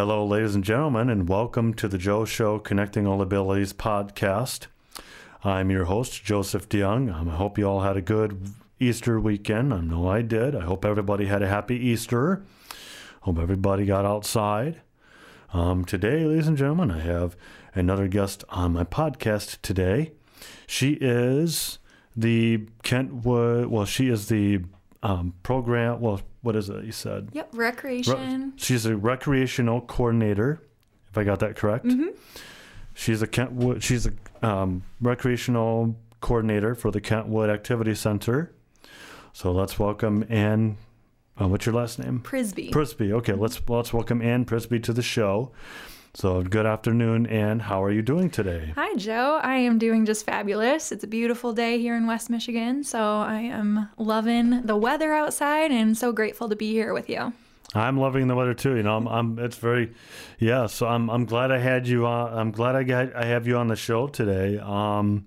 Hello, ladies and gentlemen, and welcome to the Joe Show Connecting All Abilities podcast. I'm your host, Joseph DeYoung. I hope you all had a good Easter weekend. I know I did. I hope everybody had a happy Easter. Hope everybody got outside. Um, today, ladies and gentlemen, I have another guest on my podcast today. She is the Kentwood, well, she is the um, program, well, what is it you said? Yep, recreation. Re- she's a recreational coordinator, if I got that correct. Mm-hmm. She's a Kentwood, she's a um, recreational coordinator for the Kentwood Activity Center. So let's welcome Ann. Uh, what's your last name? Przybysz. Przybysz. Okay, let's let's welcome Ann Przybysz to the show. So good afternoon, Ann. How are you doing today? Hi, Joe. I am doing just fabulous. It's a beautiful day here in West Michigan, so I am loving the weather outside and so grateful to be here with you. I'm loving the weather too. You know, I'm, I'm it's very, yeah. So I'm, I'm glad I had you on. I'm glad I got, I have you on the show today. Um,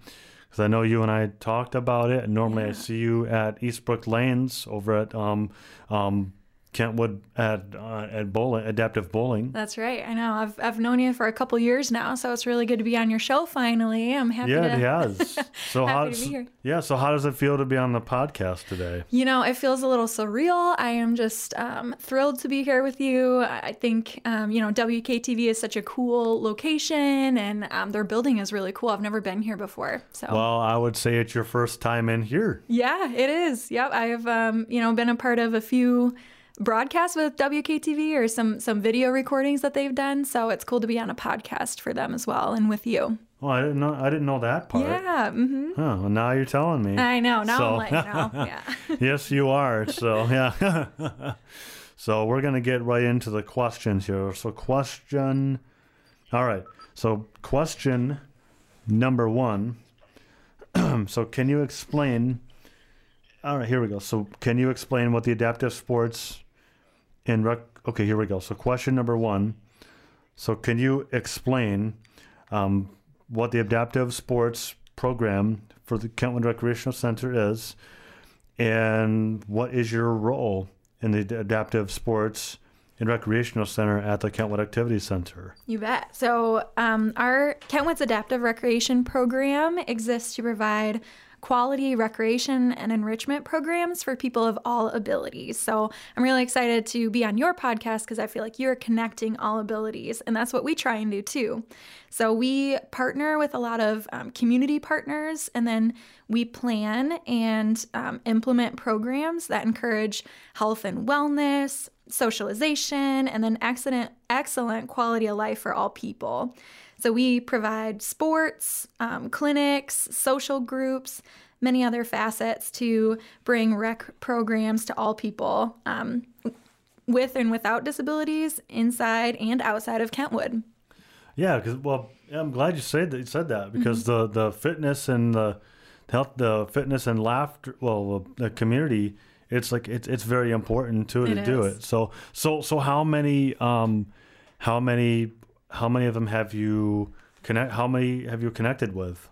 because I know you and I talked about it. And normally Yeah. I see you at Eastbrook Lanes over at um, um, Kentwood at uh, at bowling, adaptive bowling. That's right. I know. I've, I've known you for a couple years now, so it's really good to be on your show finally. I'm happy Yeah, to it has. So how? To be here. Yeah. So how does it feel to be on the podcast today? You know, it feels a little surreal. I am just um, thrilled to be here with you. I think, um, you know, WKTV is such a cool location and um, their building is really cool. I've never been here before. So, Well, I would say it's your first time in here. yeah, it is. Yep. I've, um, you know, been a part of a few broadcasts with WKTV or some, some video recordings that they've done. So it's cool to be on a podcast for them as well and with you. Well, I didn't know. I didn't know that part. Yeah. hmm Huh, well, now you're telling me. I know. Now So- I'm letting you know. Yeah. yes, you are. So yeah. so we're gonna get right into the questions here. So question. All right. So question number one. so can you explain? All right, here we go. So can you explain what the adaptive sports in rec? Okay, here we go. So question number one. So can you explain um, what the adaptive sports program for the Kentwood Recreational Center is? and what is your role in the adaptive sports and recreational center at the Kentwood Activity Center? You bet. So, um, our Kentwood's Adaptive Recreation Program exists to provide quality recreation and enrichment programs for people of all abilities. So, I'm really excited to be on your podcast because I feel like you're connecting all abilities, and that's what we try and do too. So, we partner with a lot of um, community partners, and then we plan and um, implement programs that encourage health and wellness, socialization, and then excellent, excellent quality of life for all people. So we provide sports, um, clinics, social groups, many other facets to bring rec programs to all people um, with and without disabilities inside and outside of Kentwood. Yeah, because well, I'm glad you said that. You said that because the the fitness and the health, the fitness and laughter, well, the community. It's like it's it's very important too to It do is. it. So so so how many um how many how many of them have you connect? How many have you connected with?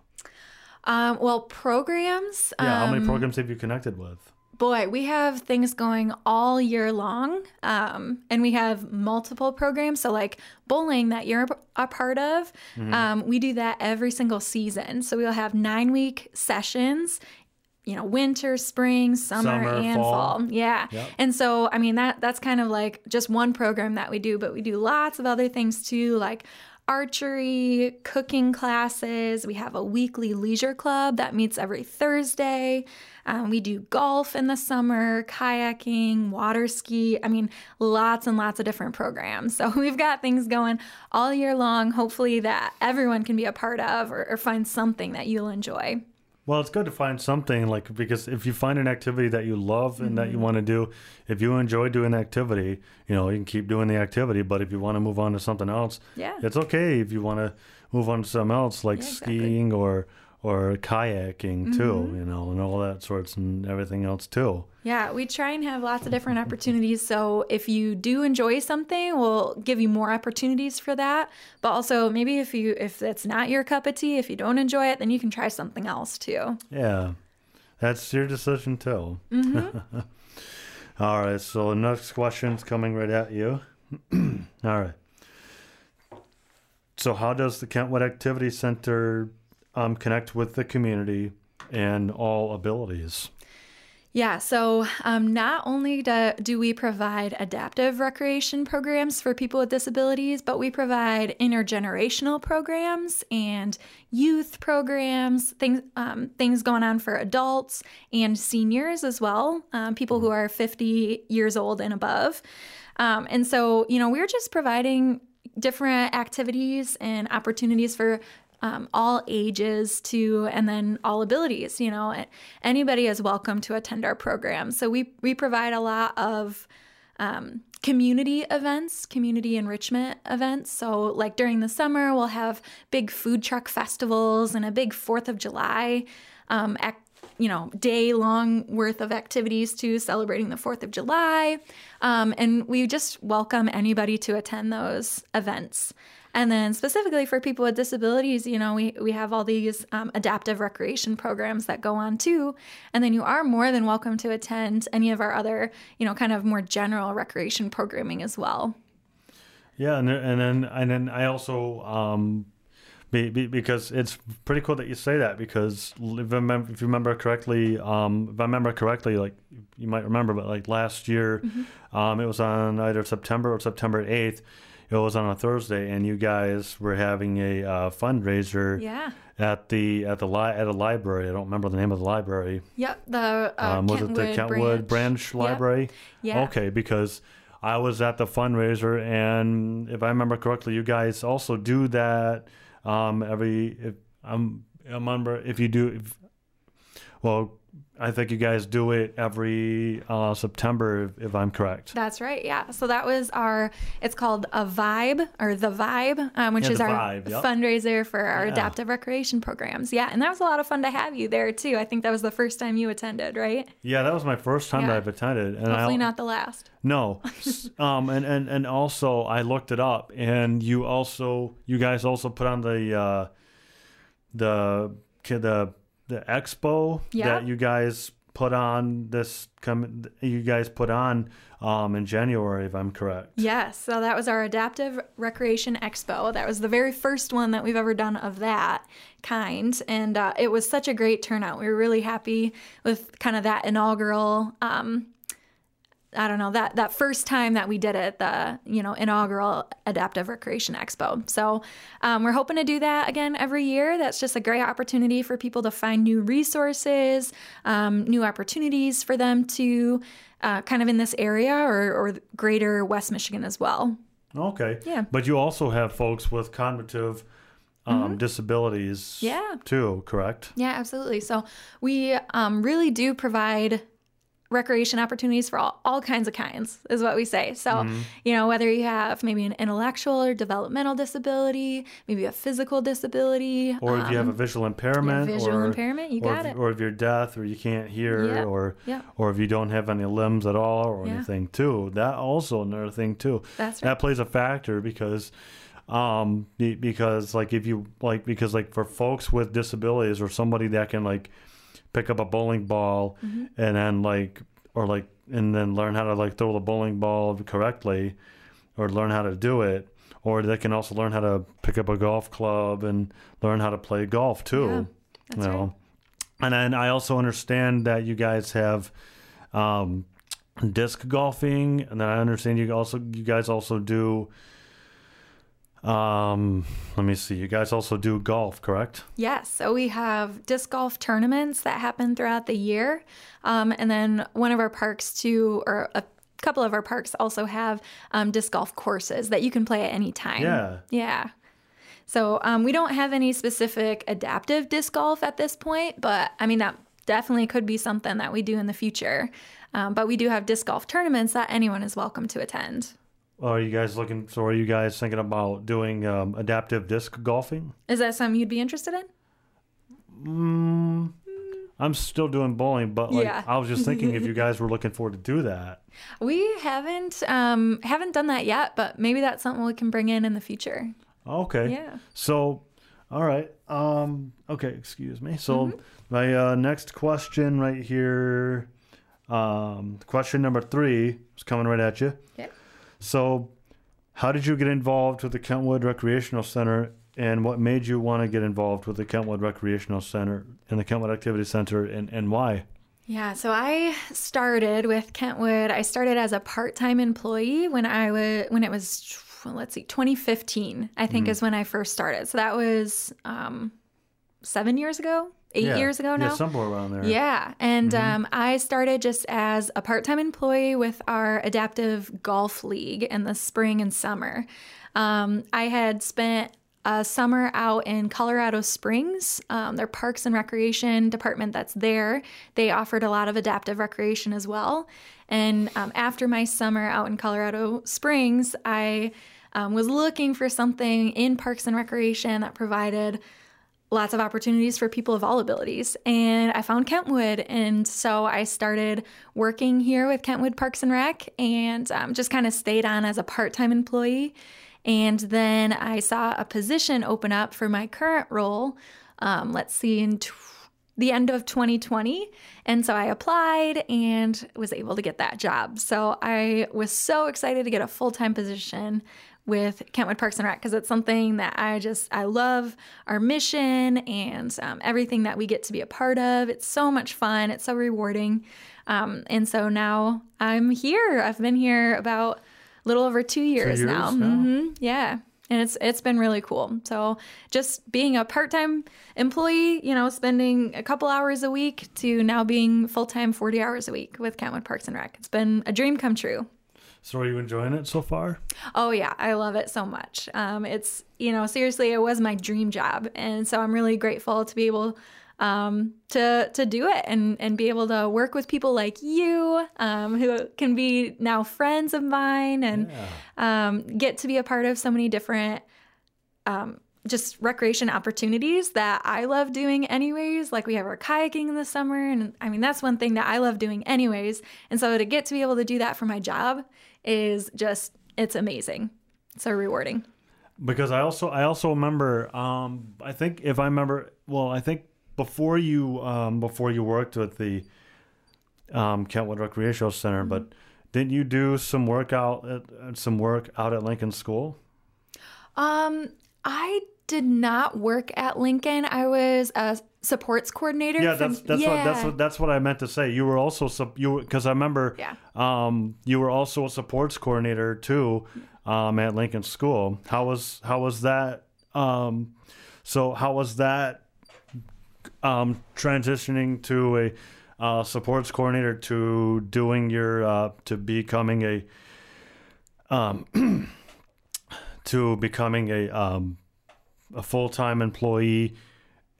Um, well, programs. Yeah, how many um, programs have you connected with? Boy, we have things going all year long, um, and we have multiple programs. So, like bowling that you're a part of, um, we do that every single season. So we'll have nine week sessions. You know, winter, spring, summer, Summer, and fall. fall. Yeah, Yep. and so I mean that that's kind of like just one program that we do, but we do lots of other things too, like archery, cooking classes. We have a weekly leisure club that meets every Thursday. Um, we do golf in the summer, kayaking, water ski. I mean, lots and lots of different programs. So we've got things going all year long, hopefully, that everyone can be a part of or, or find something that you'll enjoy. Well, it's good to find something like because if you find an activity that you love and that you Mm-hmm. want to do, if you enjoy doing the activity, you know, you can keep doing the activity. But if you want to move on to something else, Yeah. it's okay if you want to move on to something else like Yeah, exactly. skiing or or kayaking too, Mm-hmm. you know, and all that sorts and everything else too. Yeah, we try and have lots of different opportunities. So if you do enjoy something, we'll give you more opportunities for that. But also maybe if you if it's not your cup of tea, if you don't enjoy it, then you can try something else too. Yeah, that's your decision too. Mm-hmm. all right, so the next question's coming right at you. all right. so how does the Kentwood Activity Center um, connect with the community and all abilities? Yeah, so um, not only do, do we provide adaptive recreation programs for people with disabilities, but we provide intergenerational programs and youth programs, things um, things going on for adults and seniors as well, um, people who are 50 years old and above. Um, and so, you know, we're just providing different activities and opportunities for um, all ages to and then all abilities you know anybody is welcome to attend our program. So we we provide a lot of um, community events community enrichment events. So like during the summer we'll have big food truck festivals and a big fourth of july um, ac- you know day long worth of activities to celebrating the fourth of july. Um, and we just welcome anybody to attend those events and then specifically for people with disabilities, you know, we, we have all these um, adaptive recreation programs that go on too. And then you are more than welcome to attend any of our other, you know, kind of more general recreation programming as well. Yeah, and and then and then I also um, be, be, because it's pretty cool that you say that because if, I remember, if you remember correctly, um, if I remember correctly, like you might remember, but like last year, mm-hmm. um, it was on either September or September eighth it was on a Thursday, and you guys were having a uh, fundraiser. Yeah. At the at the li- at a library, I don't remember the name of the library. Yep, the uh, um, was Kentwood it the Kentwood Branch, Branch Library? Yep. Yeah. Okay, because I was at the fundraiser, and if I remember correctly, you guys also do that um, every. If, um, I remember if you do, if, well, I think you guys do it every uh, September, if, if, I'm correct. That's right. Yeah. So that was our. It's called a Vibe or the Vibe, um, which yeah, is our vibe, yep. fundraiser for our yeah. adaptive recreation programs. Yeah, and that was a lot of fun to have you there too. I think that was the first time you attended, right? Yeah, that was my first time yeah. that I've attended, and hopefully I, not the last. No, um, and and and also I looked it up, and you also you guys also put on the uh, the kid the the expo yeah. that you guys put on this come you guys put on um, in January if I'm correct. Yes, so that was our adaptive recreation expo. That was the very first one that we've ever done of that kind and uh, it was such a great turnout. We were really happy with kind of that inaugural um, I don't know that that first time that we did it, the you know inaugural Adaptive Recreation Expo. So um, we're hoping to do that again every year. That's just a great opportunity for people to find new resources, um, new opportunities for them to uh, kind of in this area or, or greater West Michigan as well. Okay. Yeah. But you also have folks with cognitive um, mm-hmm. disabilities yeah. too, correct? Yeah, absolutely. So we um, really do provide recreation opportunities for all, all kinds of kinds is what we say so mm-hmm. you know whether you have maybe an intellectual or developmental disability maybe a physical disability or um, if you have a um, visual impairment visual or, impairment you got if, it or if you're deaf or you can't hear or or if you don't have any limbs at all or yeah. anything too that also another thing too that's right. that plays a factor because um because like if you like because like for folks with disabilities or somebody that can like pick up a bowling ball mm-hmm. and then like or like and then learn how to like throw the bowling ball correctly or learn how to do it or they can also learn how to pick up a golf club and learn how to play golf too yeah, that's you know right. and then i also understand that you guys have um, disc golfing and then i understand you also you guys also do um, let me see. You guys also do golf, correct? Yes. So we have disc golf tournaments that happen throughout the year. Um, and then one of our parks, too, or a couple of our parks also have um, disc golf courses that you can play at any time. Yeah. Yeah. So um, we don't have any specific adaptive disc golf at this point, but I mean, that definitely could be something that we do in the future. Um, but we do have disc golf tournaments that anyone is welcome to attend. Are you guys looking? So, are you guys thinking about doing um, adaptive disc golfing? Is that something you'd be interested in? Mm, I'm still doing bowling, but like yeah. I was just thinking if you guys were looking forward to do that. We haven't um, haven't done that yet, but maybe that's something we can bring in in the future. Okay. Yeah. So, all right. Um, okay. Excuse me. So, mm-hmm. my uh, next question right here. Um, question number three is coming right at you. Okay. So, how did you get involved with the Kentwood Recreational Center and what made you want to get involved with the Kentwood Recreational Center and the Kentwood Activity Center, and, and why? Yeah, so I started with Kentwood. I started as a part-time employee when I was when it was let's see, 2015. I think Mm-hmm. is when I first started. So that was um, seven years ago, eight Yeah. years ago now. Yeah, somewhere around there. Yeah. And Mm-hmm. um, I started just as a part time employee with our adaptive golf league in the spring and summer. Um, I had spent a summer out in Colorado Springs, um, their parks and recreation department that's there. They offered a lot of adaptive recreation as well. And um, after my summer out in Colorado Springs, I um, was looking for something in parks and recreation that provided lots of opportunities for people of all abilities. And I found Kentwood. And so I started working here with Kentwood Parks and Rec and um, just kind of stayed on as a part time employee. And then I saw a position open up for my current role, um, let's see, in tw- the end of 2020. And so I applied and was able to get that job. So I was so excited to get a full time position with Kentwood Parks and Rec because it's something that I just I love our mission and um, everything that we get to be a part of. It's so much fun. It's so rewarding. Um, and so now I'm here. I've been here about a little over two years, years now. now. hmm Yeah. And it's it's been really cool. So just being a part-time employee, you know, spending a couple hours a week to now being full-time 40 hours a week with Kentwood Parks and Rec. It's been a dream come true. So, are you enjoying it so far? Oh yeah, I love it so much. Um, it's you know seriously, it was my dream job, and so I'm really grateful to be able um, to to do it and and be able to work with people like you, um, who can be now friends of mine, and um, get to be a part of so many different um, just recreation opportunities that I love doing anyways. Like we have our kayaking in the summer, and I mean that's one thing that I love doing anyways. And so to get to be able to do that for my job is just it's amazing. So rewarding. because I also I also remember um I think if I remember well I think before you um before you worked with the um Kentwood Recreational Center but didn't you do some work out at, at some work out at Lincoln School? Um, I did not work at Lincoln. I was a supports coordinator. Yeah, for- that's that's what that's what that's what I meant to say. You were also you because I remember Yeah. um you were also a supports coordinator too um at Lincoln School. How was how was that um so how was that um transitioning to a uh, supports coordinator to doing your uh, to becoming a um to becoming a um a full-time employee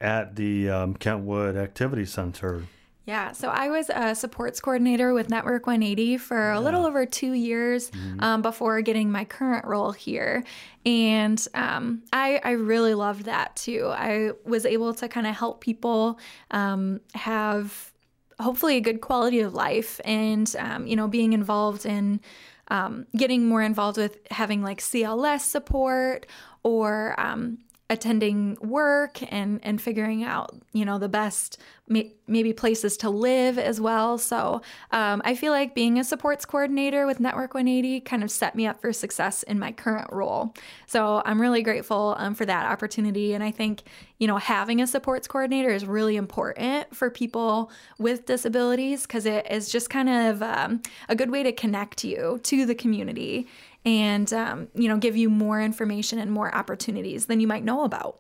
at the um, Kentwood Activity Center. Yeah, so I was a supports coordinator with Network 180 for a little over two years um, before getting my current role here. And um, I, I really loved that too. I was able to kind of help people um, have hopefully a good quality of life and, um, you know, being involved in um, getting more involved with having like CLS support or um, attending work and and figuring out you know the best may, maybe places to live as well. So um, i feel like being a supports coordinator with network 180 kind of set me up for success in my current role. So i'm really grateful um, for that opportunity. And i think you know having a supports coordinator is really important for people with disabilities because it is just kind of um, a good way to connect you to the community and um, you know give you more information and more opportunities than you might know about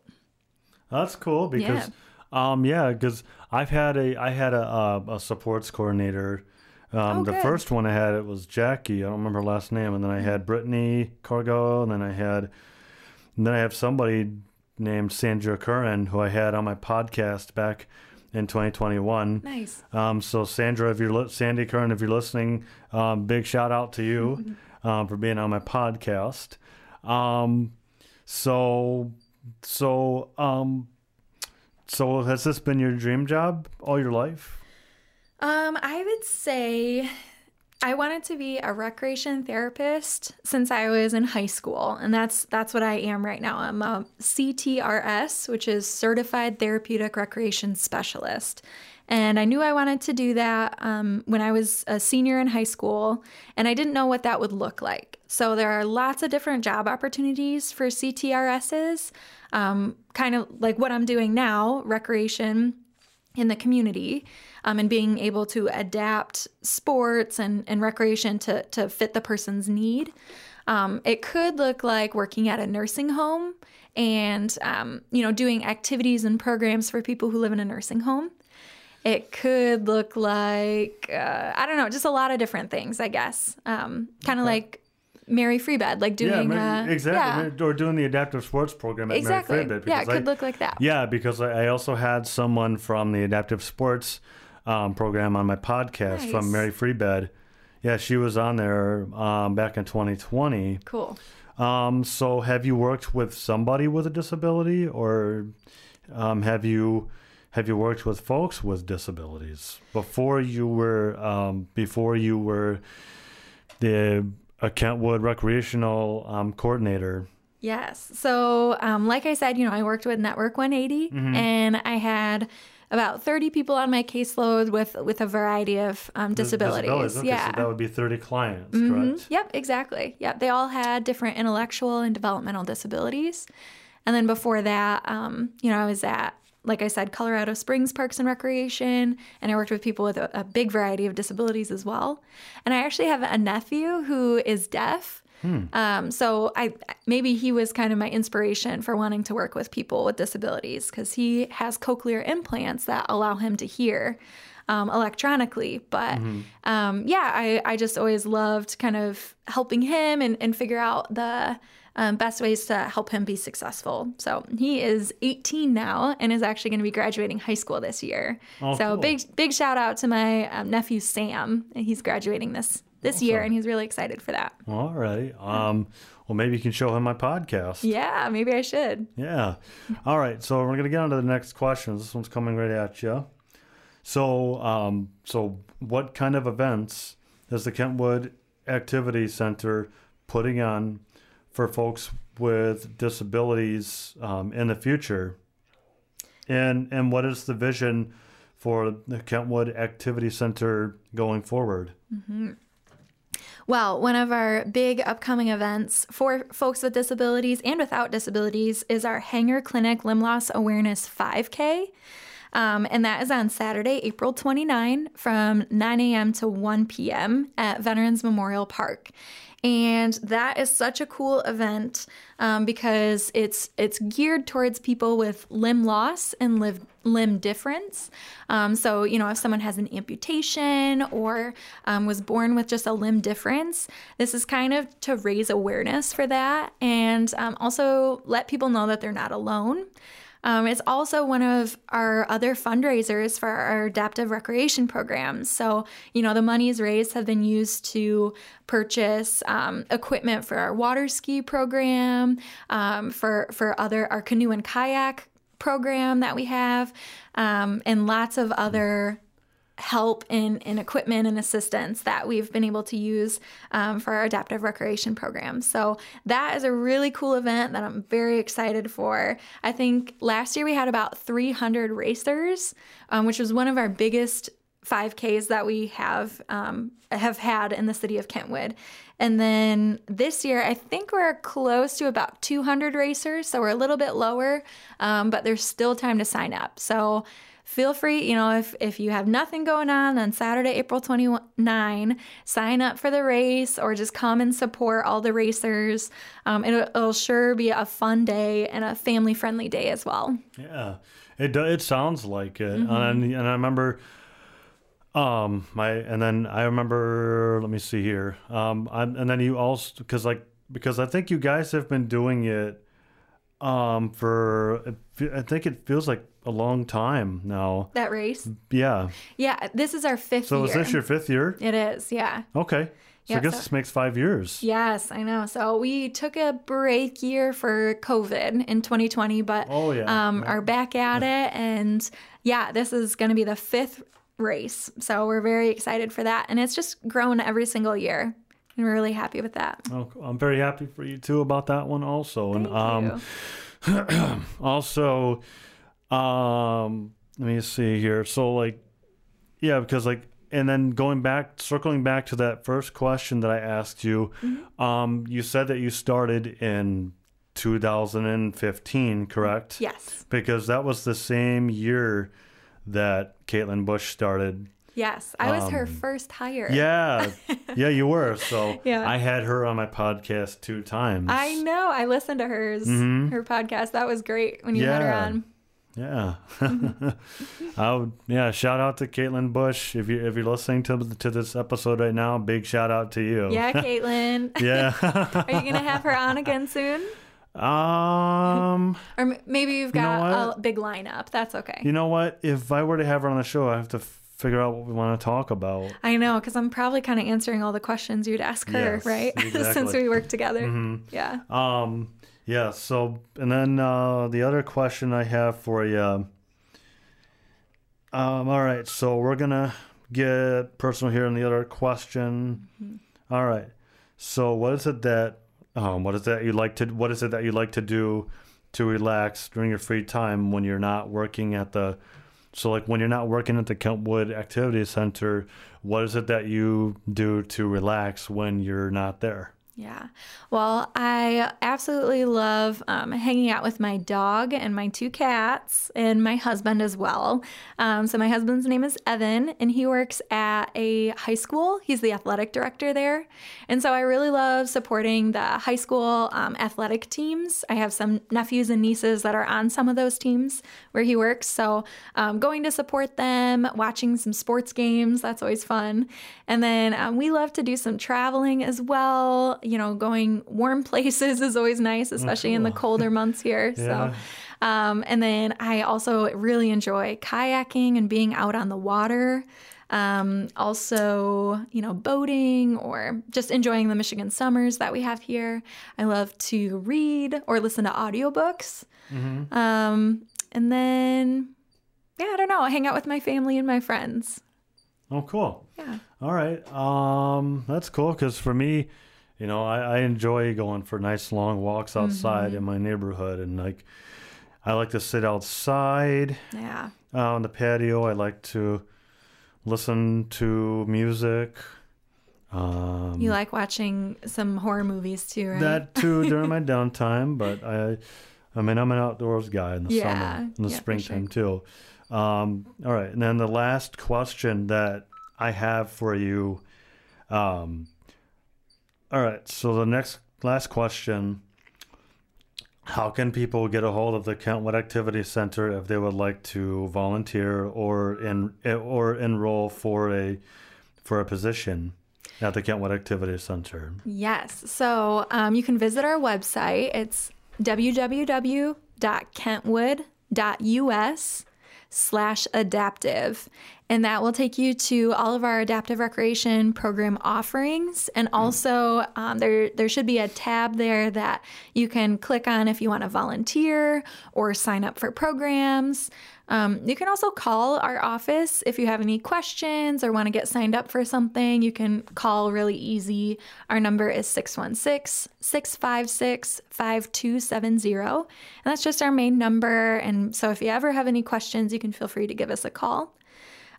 That's cool because, um, yeah, because I've had a I had a uh, a supports coordinator. Um, Oh, the good. first one I had it was Jackie. I don't remember her last name, and then I had Brittany Cargo, and then I had, and then I have somebody named Sandra Curran who I had on my podcast back in 2021. nice Um, so Sandra, if you're li- Sandy Curran, if you're listening, um, big shout out to you um, for being on my podcast. Um, so, so, um, so has this been your dream job all your life? um i would say i wanted to be a recreation therapist since i was in high school and that's that's what i am right now i'm a ctrs which is certified therapeutic recreation specialist And I knew I wanted to do that um, when I was a senior in high school, and I didn't know what that would look like. So there are lots of different job opportunities for CTRSs, um, kind of like what I'm doing now, recreation in the community um, and being able to adapt sports and, and recreation to, to fit the person's need. Um, it could look like working at a nursing home and um, you know doing activities and programs for people who live in a nursing home. It could look like uh, I don't know, just a lot of different things. I guess, um, kind of okay. like Mary Free Bed, like doing yeah, uh, exactly, yeah. or doing the adaptive sports program at exactly. Mary Free Bed. Yeah, it could I, look like that. Yeah, because I also had someone from the adaptive sports um, program on my podcast nice. from Mary Free Bed. Yeah, she was on there um, back in 2020. Cool. Um, so, have you worked with somebody with a disability, or um, have you have you worked with folks with disabilities before you were um, before you were the a Kentwood recreational um, coordinator. Yes. So, um, like I said, you know, I worked with Network 180, mm-hmm. and I had about 30 people on my caseload with with a variety of um, disabilities. disabilities. Okay, yeah, so that would be 30 clients, mm-hmm. correct? Yep, exactly. Yep, they all had different intellectual and developmental disabilities. And then before that, um, you know, I was at like I said, Colorado Springs Parks and Recreation, and I worked with people with a, a, big variety of disabilities as well. And I actually have a nephew who is deaf. Hmm. Um, so I maybe he was kind of my inspiration for wanting to work with people with disabilities because he has cochlear implants that allow him to hear. Um, electronically. But mm-hmm. um, yeah, I, I just always loved kind of helping him and, and figure out the um, best ways to help him be successful. So he is 18 now and is actually going to be graduating high school this year. Oh, so cool. big big shout out to my um, nephew Sam. He's graduating this this awesome. year and he's really excited for that. All right. Um, well, maybe you can show him my podcast. Yeah, maybe I should. Yeah. All right. So we're going to get on to the next question. This one's coming right at you. So, um, so what kind of events is the Kentwood Activity Center putting on for folks with disabilities um, in the future? And and what is the vision for the Kentwood Activity Center going forward? Mm-hmm. Well, one of our big upcoming events for folks with disabilities and without disabilities is our Hanger Clinic Limb Loss Awareness 5K. Um, and that is on Saturday, April 29 from 9 a.m. to 1 p.m. at Veterans Memorial Park and that is such a cool event um, because it's it's geared towards people with limb loss and live, limb difference. Um, so you know, if someone has an amputation or um, was born with just a limb difference, this is kind of to raise awareness for that and um, also let people know that they're not alone. Um, it's also one of our other fundraisers for our adaptive recreation programs. So, you know, the monies raised have been used to purchase um, equipment for our water ski program, um, for for other our canoe and kayak program that we have, um, and lots of other help in, in equipment and assistance that we've been able to use um, for our adaptive recreation program. So that is a really cool event that I'm very excited for. I think last year we had about 300 racers, um, which was one of our biggest 5Ks that we have um, have had in the city of Kentwood. And then this year, I think we're close to about 200 racers, so we're a little bit lower, um, but there's still time to sign up. So feel free, you know, if, if you have nothing going on on Saturday, April 29, sign up for the race or just come and support all the racers. Um, it'll, it'll sure be a fun day and a family friendly day as well. Yeah, it, it sounds like it. Mm-hmm. And, and I remember. Um, my and then I remember. Let me see here. Um, I'm, and then you also because like because I think you guys have been doing it um, for I think it feels like a long time now. That race? Yeah. Yeah, this is our fifth so year. is this your fifth year? It is, yeah. Okay. So I guess so, this makes five years. Yes, I know. So we took a break year for COVID in 2020, but oh, yeah. um, are back at it. And yeah, this is going to be the fifth race. So we're very excited for that. And it's just grown every single year and we're really happy with that. Oh, I'm very happy for you too about that one also. Thank and um, also, um, let me see here. So like yeah, because like, and then going back, circling back to that first question that I asked you, Mm-hmm. um, you said that you started in 2015, correct? Yes. Because that was the same year that Caitlin Bush started. Yes. I was her Um, first hire. Yeah, yeah, you were. So Yeah. I had her on my podcast two times. I know. I listened to hers, her podcast. That was great when you had her on. Yeah. I would, yeah, shout out to Caitlin Bush. If you if you're listening to to this episode right now, big shout out to you. Yeah, Caitlin. Yeah. Are you going to have her on again soon? um Or maybe you've know got what? a big lineup. That's okay. you know what? If I were to have her on the show, I have to figure out what we want to talk about. I know, because I'm probably kind of answering all the questions you'd ask her, Yes, right? Since exactly. Mm-hmm. we work together. Yeah. Um yeah, so and then uh the other question I have for you um all right, so we're going to get personal here in the other question. All right. So what is it that um what is that you like to what is it that you like to do to relax during your free time when you're not working at the so like when you're not working at the Kentwood Activity Center, what is it that you do to relax when you're not there? Yeah. Well, I absolutely love um, hanging out with my dog and my two cats and my husband as well. Um, so, my husband's name is Evan, and he works at a high school. He's the athletic director there. And so, I really love supporting the high school um, athletic teams. I have some nephews and nieces that are on some of those teams where he works. So, um, going to support them, watching some sports games, that's always fun. And then um, we love to do some traveling as well. You know, going warm places is always nice, especially in the colder months here. Yeah. So, um, and then I also really enjoy kayaking and being out on the water. Um, also, you know, boating or just enjoying the Michigan summers that we have here. I love to read or listen to audiobooks. Um, and then, yeah, I don't know, hang out with my family and my friends. Oh, cool. Yeah. All right. Um, that's cool because for me, you know, I, I enjoy going for nice long walks outside in my neighborhood, and like, I like to sit outside Yeah. uh, on the patio. I like to listen to music. Um, You like watching some horror movies too, right? that too during my downtime, but I, I mean, I'm an outdoors guy in the Yeah, summer, in the yeah, springtime too. Um, all right, and then the last question that I have for you, um, all right. So the next last question: How can people get a hold of the Kentwood Activity Center if they would like to volunteer or in or enroll for a for a position at the Kentwood Activity Center? Yes. So um, you can visit our website. It's www.kentwood.us slash adaptive. And that will take you to all of our adaptive recreation program offerings. And also, um, there, there should be a tab there that you can click on if you want to volunteer or sign up for programs. Um, you can also call our office if you have any questions or want to get signed up for something. You can call really easy. Our number is 616 656 5270. And that's just our main number. And so if you ever have any questions, you can feel free to give us a call.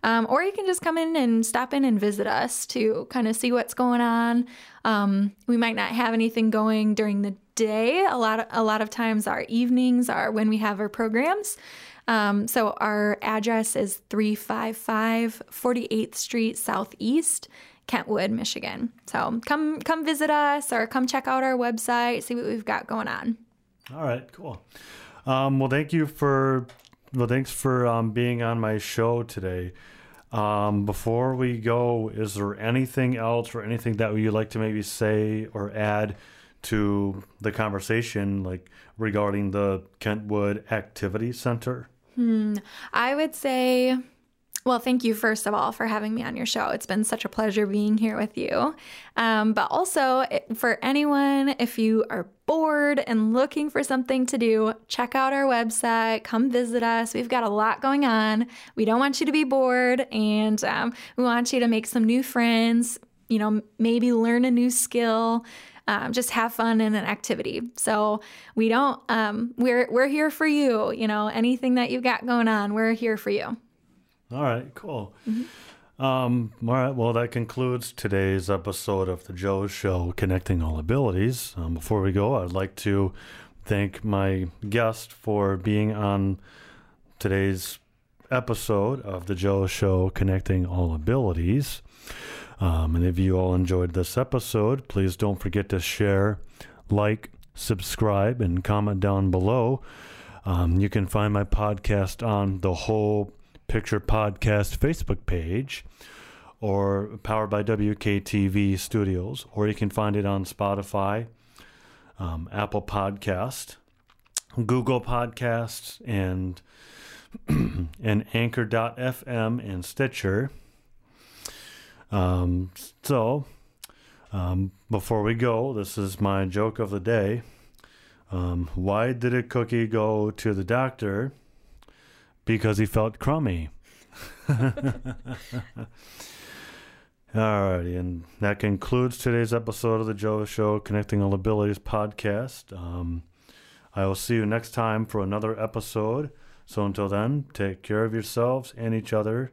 Um, or you can just come in and stop in and visit us to kind of see what's going on. Um, we might not have anything going during the day. A lot of, a lot of times our evenings are when we have our programs. Um, so our address is 355 48th Street Southeast, Kentwood, Michigan. So come come visit us or come check out our website, see what we've got going on. All right, cool. Um, well, thank you for well, thanks for um, being on my show today. Um, before we go, is there anything else or anything that you'd like to maybe say or add to the conversation, like regarding the Kentwood Activity Center? I would say, well, thank you, first of all, for having me on your show. It's been such a pleasure being here with you. Um, but also, for anyone, if you are bored and looking for something to do, check out our website, come visit us. We've got a lot going on. We don't want you to be bored, and um, we want you to make some new friends, you know, maybe learn a new skill. Um, just have fun in an activity. So we don't. Um, we're we're here for you. You know, anything that you've got going on, we're here for you. All right, cool. Um, all right. Well, that concludes today's episode of the Joe Show, Connecting All Abilities. Um, before we go, I'd like to thank my guest for being on today's episode of the Joe Show, Connecting All Abilities. Um, and if you all enjoyed this episode, please don't forget to share, like, subscribe, and comment down below. Um, you can find my podcast on the whole Picture Podcast Facebook page or powered by WKTV Studios, or you can find it on Spotify, um, Apple Podcast, Google Podcasts, and and Anchor.fm and Stitcher. Um, so, um, before we go, this is my joke of the day. Um, why did a cookie go to the doctor? Because he felt crummy. Alrighty, and that concludes today's episode of the Joe Show Connecting All Abilities podcast. Um, I will see you next time for another episode. So until then, take care of yourselves and each other.